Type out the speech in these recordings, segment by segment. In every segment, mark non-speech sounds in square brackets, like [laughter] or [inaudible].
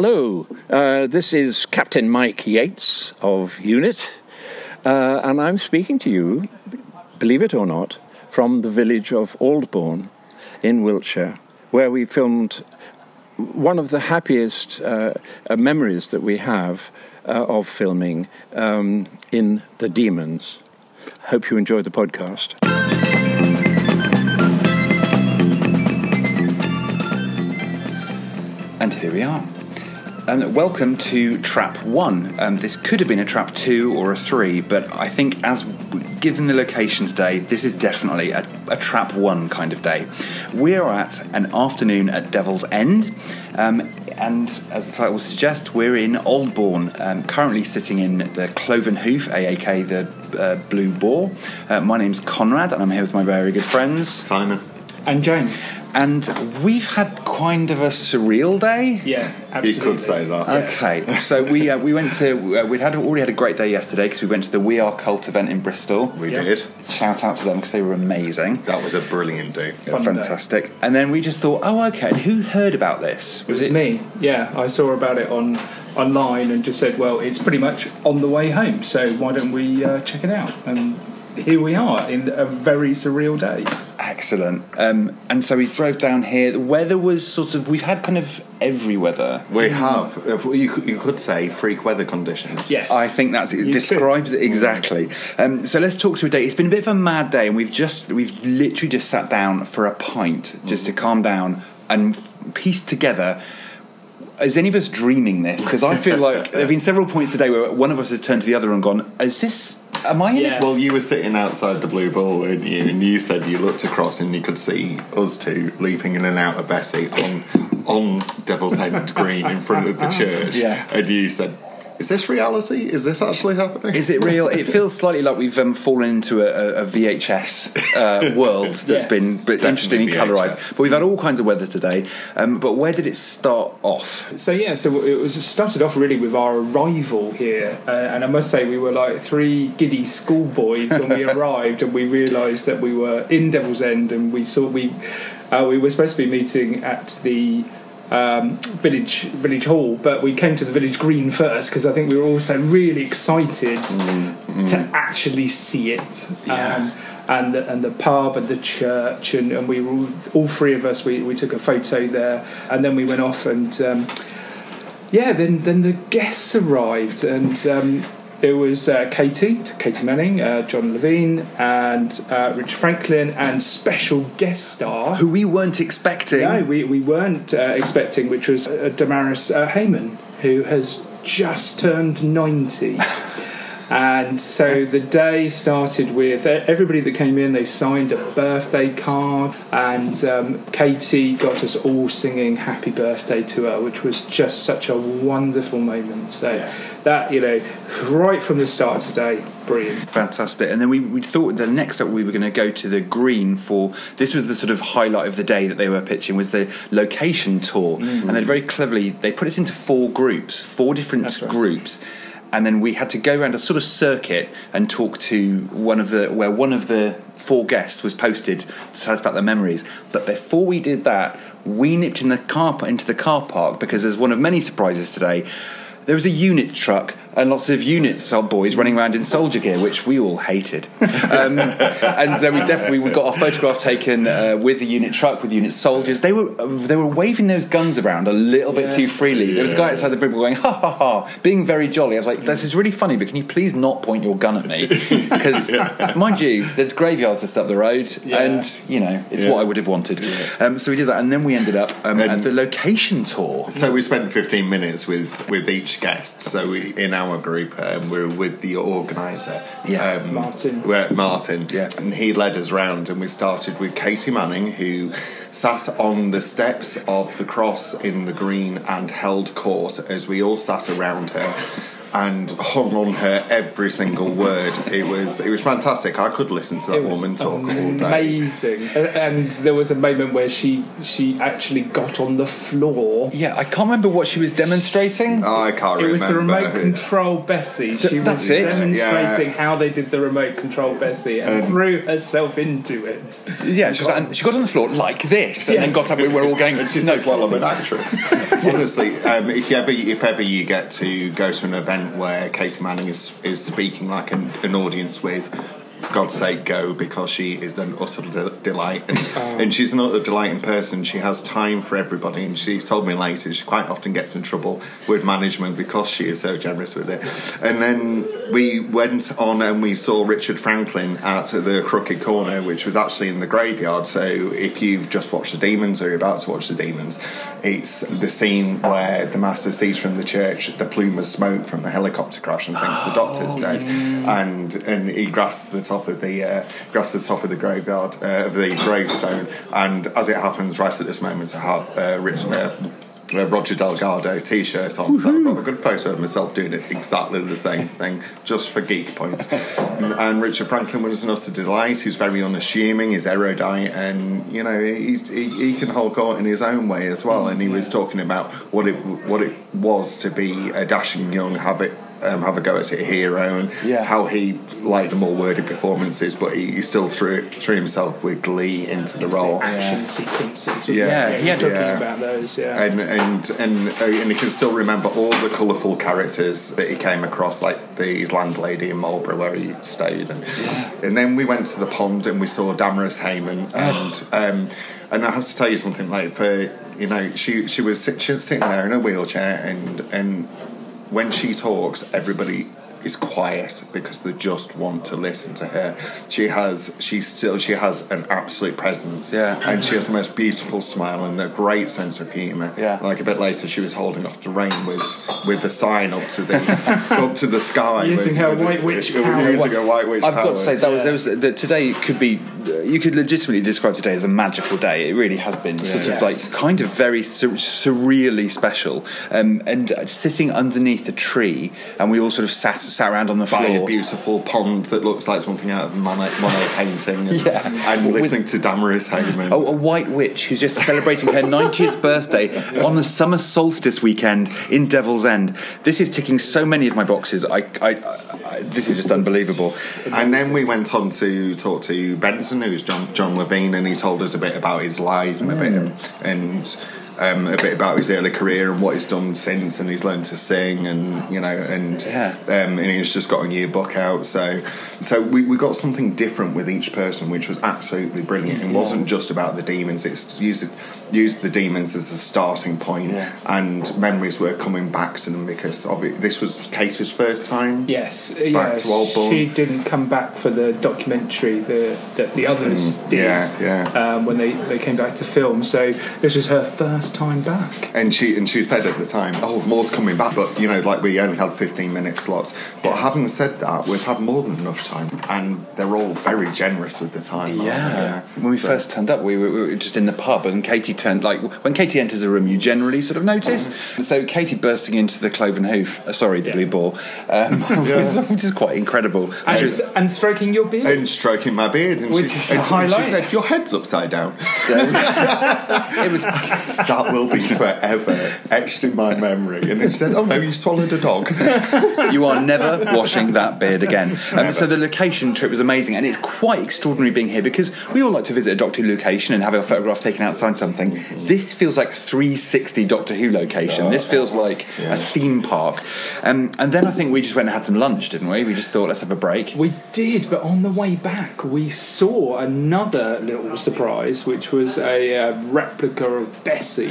Hello, uh, this is Captain Mike Yates of UNIT, uh, and I'm speaking to you, believe it or not, from the village of Aldbourne in Wiltshire, where we filmed one of the happiest uh, uh memories that we have uh, of filming um, in The Demons. Hope you enjoyed the podcast. And here we are. Um, welcome to Trap 1. Um, this could have been a Trap 2 or a 3, but I think, as given the location today, this is definitely a, a Trap 1 kind of day. We are at an afternoon at Devil's End, um, and as the title suggests, we're in Aldbourne, um, currently sitting in the Cloven Hoof, AAK the uh, Blue Boar. Uh, my name's Conrad, and I'm here with my very good friends Simon and James and we've had kind of a surreal day. Yeah, absolutely. You could say that. Okay, so we uh, we went to uh, we'd had already had a great day yesterday because we went to the We Are Cult event in Bristol. We yeah. did. Shout out to them because they were amazing. That was a brilliant day. Yeah, fantastic. Day. And then we just thought, oh, okay. And who heard about this? Was it, was it me? Yeah, I saw about it on online and just said, well, it's pretty much on the way home, so why don't we uh, check it out? And here we are in a very surreal day. Excellent. Um, and so we drove down here. The weather was sort of, we've had kind of every weather. We have. You could, you could say freak weather conditions. Yes. I think that's it describes could. it exactly. Um, so let's talk through a day. It's been a bit of a mad day, and we've just, we've literally just sat down for a pint just mm. to calm down and piece together is any of us dreaming this? Because I feel like [laughs] there have been several points today where one of us has turned to the other and gone, "Is this? Am I in yes. it?" Well, you were sitting outside the Blue Boar, weren't you? And you said you looked across and you could see us two leaping in and out of Bessie on on Devil's End [laughs] Green in front of the church. Yeah. And you said, is this reality? Is this actually happening? Is it real? it feels slightly like we've um, fallen into a, a VHS uh, [laughs] world that's yes. been interestingly colorized. But we've had all kinds of weather today. Um, but where did it start off? So yeah, so it was started off really with our arrival here, uh, and I must say we were like three giddy schoolboys when we [laughs] arrived, and we realised that we were in Devil's End, and we saw we uh, we were supposed to be meeting at the um, village village hall, but we came to the village green first because I think we were also really excited mm, mm. to actually see it. Yeah. Um, and the, and the pub and the church and, and we were all three of us we, we took a photo there and then we went off and um, yeah then then the guests arrived and um, it was uh, Katy, Katy Manning, uh, John Levene, and uh, Richard Franklin, and special guest star who we weren't expecting. No, we, we weren't uh, expecting, which was uh, Damaris uh, Hayman, who has just turned ninety. [laughs] and so the day started with everybody that came in. They signed a birthday card, and um, Katy got us all singing "Happy Birthday" to her, which was just such a wonderful moment. So. Yeah that you know right from the start of today brilliant fantastic and then we, we thought the next up we were going to go to the green for this was the sort of highlight of the day that they were pitching was the location tour mm-hmm. and they very cleverly they put us into four groups four different right. groups and then we had to go around a sort of circuit and talk to one of the where one of the four guests was posted to tell us about their memories. But before we did that, we nipped in the car into the car park because as one of many surprises today, there was a unit truck and lots of unit boys running around in soldier gear, which we all hated. [laughs] Um, and so we definitely we got our photograph taken uh, with the unit truck with unit soldiers. They were they were waving those guns around a little bit too freely. There was a guy outside the bridge going ha ha ha, being very jolly. I was like, this is really funny, but can you please not point your gun at me? [laughs] Because mind you, the graveyard's just up the road, yeah. and you know it's yeah. what I would have wanted. Um, so we did that, and then we ended up um, at the location tour. So we spent 15 minutes with with each guest. So we in our our group, um, we were with the organizer, yeah, um, Martin. Martin, yeah, and he led us round, and we started with Katy Manning, who sat on the steps of the cross in the green and held court as we all sat around her. And hung on her every single word. It was it was fantastic. I could listen to that It was woman talk all day. amazing, and there was a moment where she she actually got on the floor. Yeah, I can't remember what she was demonstrating. Oh, I can't remember. It was the remote control Bessie. She Th- that's was it. demonstrating Yeah. how they did the remote control Bessie and Um, threw herself into it. Yeah, she, was, and she got on the floor like this, and then Yes. got up. We were all going. And she no, says, "Well, I'm an actress." [laughs] Honestly, um, if you ever, if ever you get to go to an event where Katy Manning is is speaking like an, an audience with. God's sake, go because she is an utter de- delight, and, [laughs] oh. and she's an utter delight in person. She has time for everybody, and she told me later she quite often gets in trouble with management because she is so generous with it. And then we went on and we saw Richard Franklin out at the Crooked Corner, which was actually in the graveyard. So if you've just watched The Demons or you're about to watch The Demons, it's the scene where the master sees from the church the plume of smoke from the helicopter crash and thinks the oh, doctor's dead, and and he grasps the top of the uh, grasps the top of the graveyard uh, of the gravestone, and as it happens, right at this moment, I have uh, Richard. A Roger Delgado t-shirt on, so I've got a good photo of myself doing it exactly the same thing, just for geek points. And, [laughs] and Richard Franklin was an utter delight. He's very unassuming, he's erudite, and you know he, he, he can hold court in his own way as well. And he was talking about what it what it was to be a dashing young habit. Um, have a go at it hero and Yeah. how he liked the more wordy performances, but he, he still threw threw himself with glee into the role. Action sequences. wasn't Yeah, it? he had- talking yeah. about those. Yeah. and and and uh, and he can still remember all the colourful characters that he came across, like the, his landlady in Marlborough where he stayed, and and then we went to the pond and we saw Damaris Hayman, and um, and I have to tell you something, like for you know, she she was, she was sitting there in a wheelchair, and and when she talks, everybody is quiet because they just want to listen to her. She has, she still, she has an absolute presence, Yeah. and she has the most beautiful smile and a great sense of humour. Yeah. Like a bit later, she was holding off the rain with with the sign up to the [laughs] up to the sky, Using with, her with the- white witch using her white witch I've got to say that was, there was that today could be you could legitimately describe today as a magical day. It really has been sort of Yes. like kind of very sur- surreally special. Um, and uh, sitting underneath a tree, and we all sort of sat sat around on the by a beautiful pond that looks like something out of a Monet, Monet [laughs] painting, and, Yeah. and listening to Damaris Hayman. Oh, a white witch who's just celebrating her 90th [laughs] birthday on the summer solstice weekend in Devil's End. This is ticking so many of my boxes. I, I, I, this is just unbelievable. And then we went on to talk to Benson, who's John, John Levene, and he told us a bit about his life and a bit hmm. and um, a bit about his early career and what he's done since, and he's learned to sing, and you know, and Yeah. um, and he's just got a new book out. So, so we, we got something different with each person, which was absolutely brilliant. It wasn't just about the demons; it's used used the demons as a starting point, Yeah. and memories were coming back to them because of it. This was Kate's first time. Yes, Back yeah, to Aldbourne. she didn't come back for the documentary that the others did Mm, yeah, yeah. Um, when they, they came back to film. So this was her first time back. And she and she said at the time, "Oh, more's coming back," but you know, like we only had fifteen minute slots. But having said that, we've had more than enough time, and they're all very generous with the time. aren't Yeah. they? When we So- first turned up, we were, we were just in the pub, and Katy turned like when Katy enters a room, you generally sort of notice. So Katy bursting into the cloven hoof, uh, sorry, the Yeah. Blue Boar, um, [laughs] was, which is quite incredible. And, Which is- and stroking your beard. and stroking my beard, and, Which she, is and, a and she said, "Your head's upside down." [laughs] it was that will be forever etched in my memory. And then she said, "Oh no, you swallowed a dog." [laughs] you are never washing that beard again. Um, so the location trip was amazing, and it's quite extraordinary being here because we all like to visit a Doctor Who location and have a photograph taken outside something. This feels like 360 Doctor Who location. This feels like a theme park. Um, and then I think we just went and had some lunch, didn't we? We just thought let's have a break. We did, but on the way back, we saw another little surprise, which was a uh, replica of Bessie.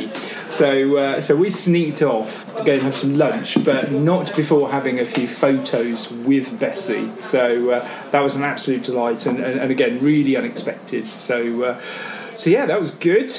So, uh, so we sneaked off to go and have some lunch, but not before having a few photos with Bessie. So uh, that was an absolute delight, and, and, and again, really unexpected. So, uh, so yeah, that was good.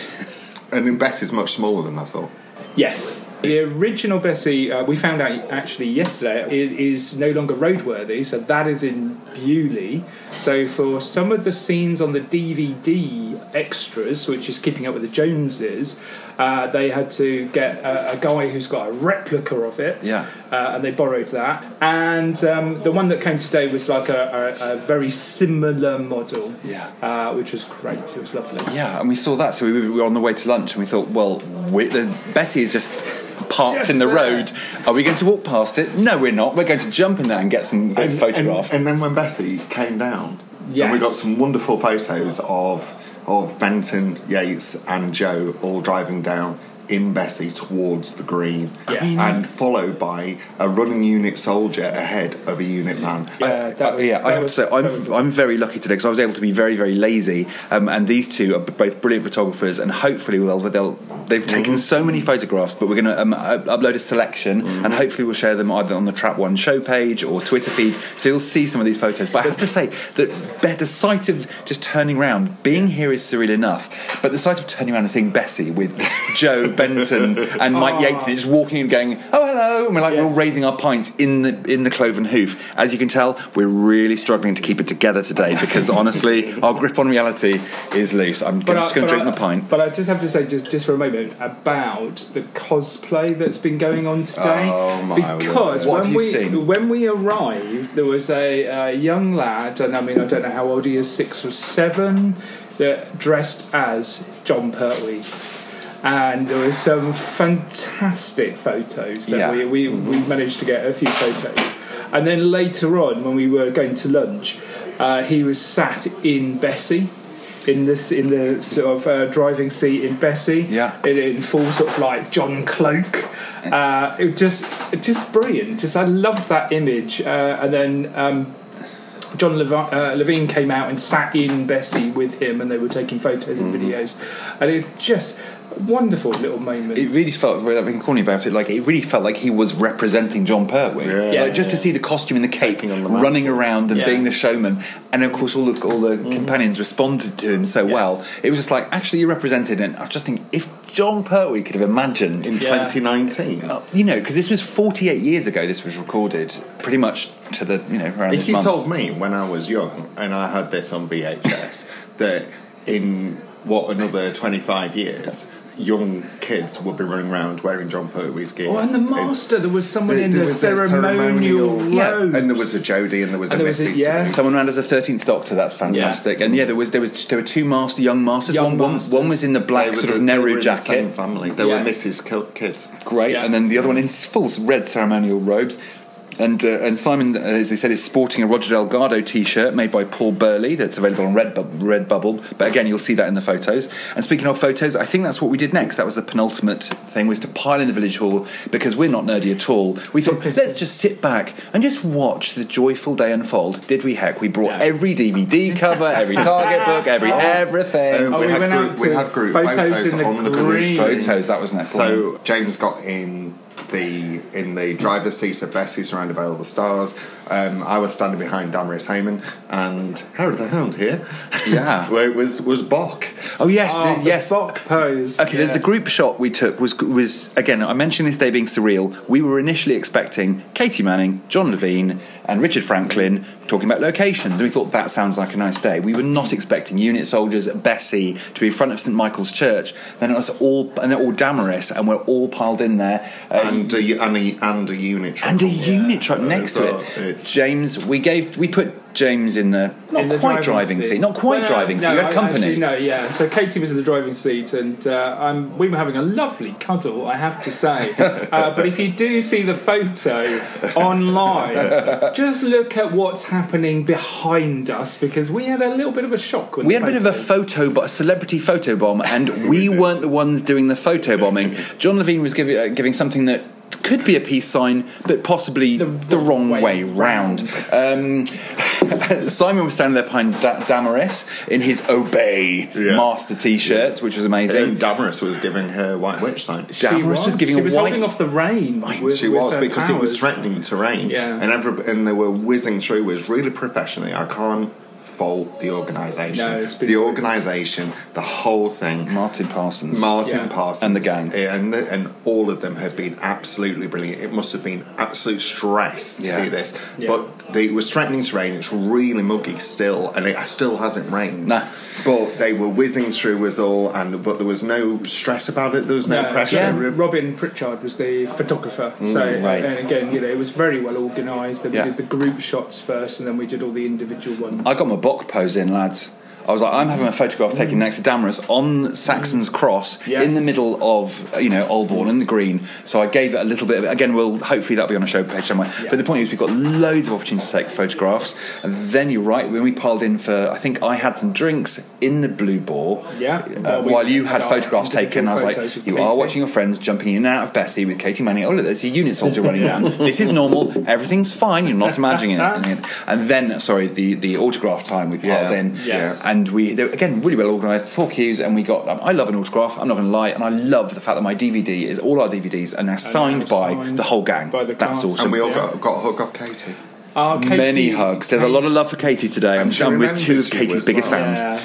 and Bessie's much smaller than I thought. Yes. The original Bessie, uh, we found out actually yesterday, i- is no longer roadworthy, so that is in Beaulieu. So for some of the scenes on the DVD extras, which is Keeping Up with the Joneses, Uh, they had to get a, a guy who's got a replica of it, Yeah. uh, and they borrowed that. And um, the one that came today was like a, a, a very similar model, Yeah. uh, which was great. It was lovely. Yeah, and we saw that, so we we were on the way to lunch, and we thought, well, we, the, Bessie is just parked Just in the there. road. Are we going to walk past it? No, we're not. We're going to jump in there and get some And, photograph. and, and then when Bessie came down, and we got some wonderful photos of of Benton, Yates, and Jo all driving down in Bessie towards the green, Yeah. I mean- and followed by a running unit soldier ahead of a unit man. Yeah, that Uh, was, yeah, I that have to say, I'm, I'm very lucky today because I was able to be very, very lazy. Um, and these two are both brilliant photographers, and hopefully they'll, they'll they've taken so many photographs. But we're going to um, upload a selection, and hopefully we'll share them either on the Trap One show page or Twitter feed, so you'll see some of these photos. But I have to say that Be- the sight of just turning around, being here is surreal enough, but the sight of turning around and seeing Bessie with Jo [laughs] Benton and Mike ah. Yates, and just walking and going, "Oh, hello," and we're like, Yeah. we're all raising our pints in the in the cloven hoof. As you can tell, we're really struggling to keep it together today because honestly, [laughs] our grip on reality is loose. I'm But just going to drink I- my pint. But I just have to say, just, just for a moment, about the cosplay that's been going on today. Oh, my because word. What when have you we seen? when we arrived, there was a, a young lad, and I mean, I don't know how old he is, six or seven, that dressed as Jon Pertwee. And there were some fantastic photos that Yeah. we, we, we managed to get a few photos. And then later on, when we were going to lunch, uh, he was sat in Bessie, in this in the sort of uh, driving seat in Bessie, Yeah. in, in full sort of like John cloak. Uh, it was just just brilliant. Just I loved that image. Uh, and then um, John Levi- uh, Levene came out and sat in Bessie with him, and they were taking photos and videos, and it just wonderful little moment. It really felt, I've been calling about it, like it really felt like he was representing Jon Pertwee. Yeah. Yeah. Like, just to see the costume and the cape on the running around and Yeah. being the showman, and of course all the all the companions responded to him so Yes. well. It was just like actually you represented, and I was just thinking if Jon Pertwee could have imagined in 2019. Uh, you know, because this was 48 years ago. This was recorded, pretty much to the you know around If this you month. told me when I was young and I had this on VHS [laughs] that in what another 25 years, young kids would be running around wearing Jon Pertwee's gear. Oh, and the in- master, there was someone There- in there the was a ceremonial, Yeah, robes. and there was a Jodie and there was And a there was a- yeah. Someone ran as a thirteenth Doctor. That's fantastic. And yeah, there was there was there were two master young masters. Young one, one- masters. one was in the They black sort the- of Nehru were in the jacket. same family. They Yeah. were Mrs. Kil- Kids. Great. Yeah. And then the other one in full red ceremonial robes. And, uh, and Simon, uh, as he said, is sporting a Roger Delgado T-shirt made by Paul Burley that's available on Redbub- Redbubble. But again, you'll see that in the photos. And speaking of photos, I think that's what we did next. That was the penultimate thing, was to pile in the village hall because we're not nerdy at all. We thought, let's just sit back and just watch the joyful day unfold. Did we heck? We brought Yeah. every DVD cover, every [laughs] target book, every everything. Um, Oh, we, we had went group, out we to had group photos photos, in the on the green. village Photos, that was next. So James got in the in the driver's seat of Bessie, surrounded by all the stars. Um, I was standing behind Damaris Hayman and Howard the Hound here. Yeah. [laughs] where it was was Bok. oh yes, Oh, the- the yes. Bok pose. Okay, the, the group shot we took was was again. I mentioned this day being surreal. We were initially expecting Katy Manning, John Levene, and Richard Franklin talking about locations, and we thought that sounds like a nice day. We were not expecting unit soldiers, Bessie, to be in front of St Michael's Church. Then it was all and they're all Damaris, and we're all piled in there. Uh, And a, and, a, and a unit truck. and a unit truck next to it. James, we gave we put James in the not In the quite driving seat, not quite Well, no, driving seat. no, You had company. Actually, no, yeah. So Katy was in the driving seat, and uh, we were having a lovely cuddle, I have to say. [laughs] uh, but if you do see the photo online, [laughs] just look at what's happening behind us because we had a little bit of a shock. We had a bit of a photo- photo, but a celebrity photo bomb, and [laughs] we weren't the ones doing the photo bombing. John Levene was giving, uh, giving something that could be a peace sign, but possibly the, wrong way, round. Um, [laughs] Simon was standing there behind da- Damaris in his Obey Yeah. Master T-shirts, which was amazing. And Damaris was giving her White Witch sign. She Damaris was giving she a was white- holding off the rain. With, she with was her because it was threatening to rain, Yeah. and every, and they were whizzing through. It was really professionally. I can't fault the organisation. No, the organisation, the whole thing. Martin Parsons. Martin Yeah. Parsons And the gang. and and all of them have been absolutely brilliant. It must have been absolute stress to Yeah. do this, Yeah. but they, it was threatening to rain. It's really muggy still, and it still hasn't rained. Nah. But they were whizzing through us all, and but there was no stress about it. There was no, pressure. yeah, Robin Pritchard was the photographer. Mm. so, right. and again, you know, it was very well organised. Then we did the group shots first, and then we did all the individual ones. I got my Bok pose in, lads. I was like, I'm having a photograph taken next to Damaris on Saxon's Cross Yes. in the middle of, uh, you know, Aldbourne in the green. So I gave it a little bit of Again, we'll hopefully that'll be on a show page somewhere. But the point is, we've got loads of opportunities to take photographs. And then you're right, when we piled in for, I think I had some drinks in the Blue Boar. Yeah. Uh, Well, while you had photographs taken, I was like, you are watching your friends jumping in and out of Bessie with Katy Manning. Oh, look, there's a unit soldier running down. [laughs] This is normal. Everything's fine. You're not imagining it. And then, sorry, the, the autograph time we piled Yeah. in. Yes. And we, they were, again, really well organised, four queues, and we got. Um, I love an autograph. I'm not going to lie, and I love the fact that my DVD is all our DVDs are now signed by signed the whole gang. by the That's awesome. and we all Yeah. got got a hug off Katy. Our Katy- Many hugs. There's a lot of love for Katy today. I'm, And I'm with two of you Katy's biggest well. fans. Yeah.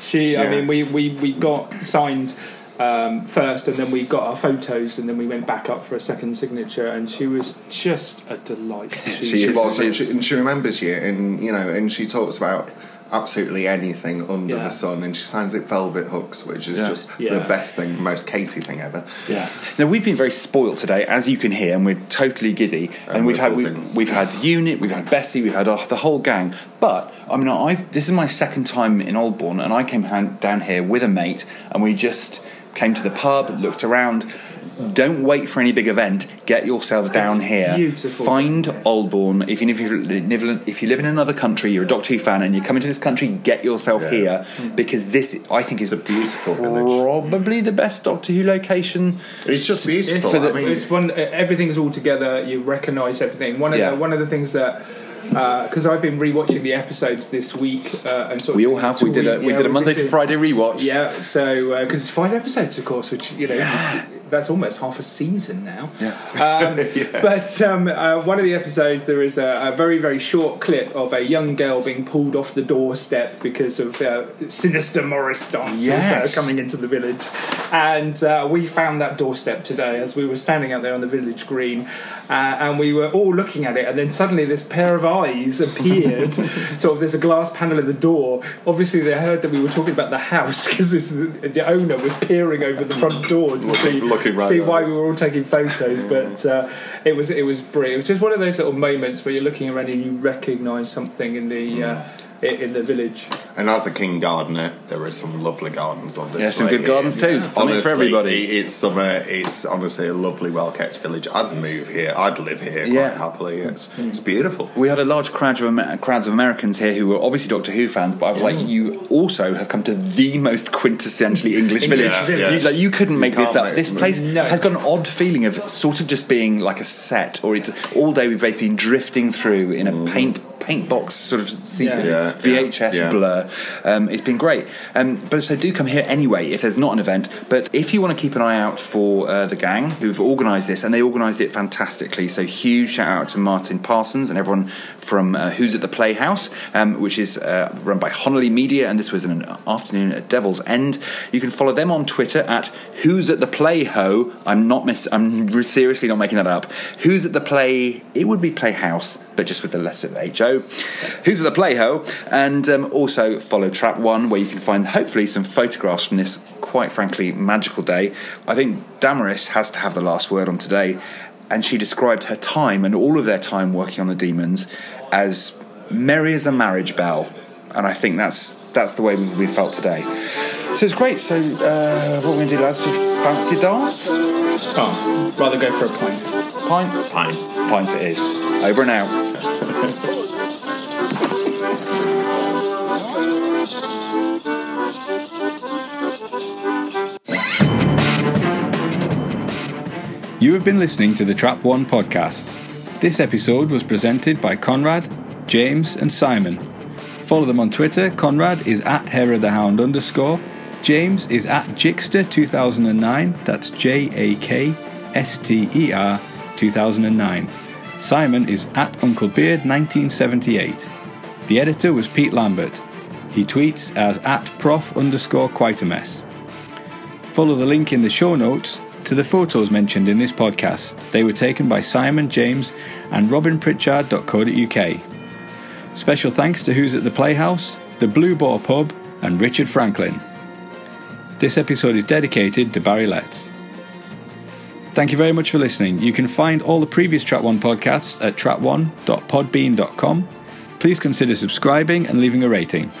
She, I mean, we, we, we got signed um, first, and then we got our photos, and then we went back up for a second signature, and she was just a delight. She, She She was, she, and she remembers you, and you know, and she talks about absolutely anything under Yeah. the sun, and she signs it velvet hooks, which is Yeah. just Yeah. the best thing, most Katy thing ever. Yeah. Now we've been very spoilt today, as you can hear, and we're totally giddy. And, And we've had we, we've had Unit, we've had Bessie, we've had uh, the whole gang. But I mean, I this is my second time in Aldbourne, and I came down here with a mate, and we just came to the pub, looked around. Don't wait for any big event. Get yourselves down here. beautiful. Find Aldbourne. If you, if, you live, if you live in another country, you're a Doctor Who fan, and you're coming to this country, get yourself Yeah. here hmm. because this, I think, is It's a beautiful village. probably the best Doctor Who location. It's just beautiful. It's, I mean, it's one. Everything's all together. You recognise everything. One of Yeah. the one of the things that. Uh, because I've been rewatching the episodes this week, uh, and sort We all have. We did a we yeah, did a we've Monday to Friday rewatch. Yeah, so uh, because it's five episodes, of course, which you know that's almost half a season now. Um, [laughs] But um, uh, one of the episodes, there is a, a very very short clip of a young girl being pulled off the doorstep because of uh, sinister Morris dancers Yes. that are coming into the village, and uh, we found that doorstep today as we were standing out there on the village green. Uh, and we were all looking at it, and then suddenly this pair of eyes appeared. [laughs] sort of, there's a glass panel at the door. Obviously, they heard that we were talking about the house because the, the owner was peering over the front door to see, looking right see why us. we were all taking photos. But uh, it was it was brilliant. It was just one of those little moments where you're looking around and you recognise something in the uh, i- in the village. and as a king gardener, there are some lovely gardens on this. Yeah, some good here. gardens too. Something for everybody. It's summer. Uh, it's honestly a lovely, well kept village. I'd move here. I'd live here Yeah. quite happily. It's it's beautiful. We had a large crowd of Amer- crowds of Americans here who were obviously Doctor Who fans, but I was like, mm. you also have come to the most quintessentially English village. Yeah, yeah. You, like, you couldn't You make this up. make- This place No. has got an odd feeling of sort of just being like a set, or it's all day we've basically been drifting through in a mm. paint paint box sort of Yeah. VHS Yeah. blur. Um, it's been great. Um, but so do come here anyway if there's not an event. But if you want to keep an eye out for uh, the gang who've organised this, and they organised it fantastically. So huge shout out to Martin Parsons and everyone from uh, Who's at the Playhouse, um, which is uh, run by Honolly Media, and this was an afternoon at Devil's End. You can follow them on Twitter at Who's at the Playho. I'm not miss. I'm seriously not making that up. Who's at the Play? It would be Playhouse, but just with the letter H O. Who's at the Playho? And um, also follow Trap One, where you can find hopefully some photographs from this quite frankly magical day. I think Damaris has to have the last word on today, and she described her time and all of their time working on the demons as merry as a marriage bell, and I think that's that's the way we, we felt today. So it's great. So uh, what we're going to do, lads? Do fancy dance? Oh, rather go for a pint. Pint, pint, pint. It is. Over and out. You have been listening to the Trap One podcast. This episode was presented by Conrad, James, and Simon. Follow them on Twitter. Conrad is at Hera the Hound underscore. James is at Jakster2009. That's J A K S T E R 2009. Simon is at Uncle Beard 1978. The editor was Pete Lambert. He tweets as at prof underscore quite a mess. Follow the link in the show notes to the photos mentioned in this podcast. They were taken by Simon James and robinpritchard.co.uk. Special thanks to Who's at the Playhouse, the Blue Boar Pub, and Richard Franklin. This episode is dedicated to Barry Letts. Thank you very much for listening. You can find all the previous Trap 1 podcasts at trap1.podbean.com. Please consider subscribing and leaving a rating.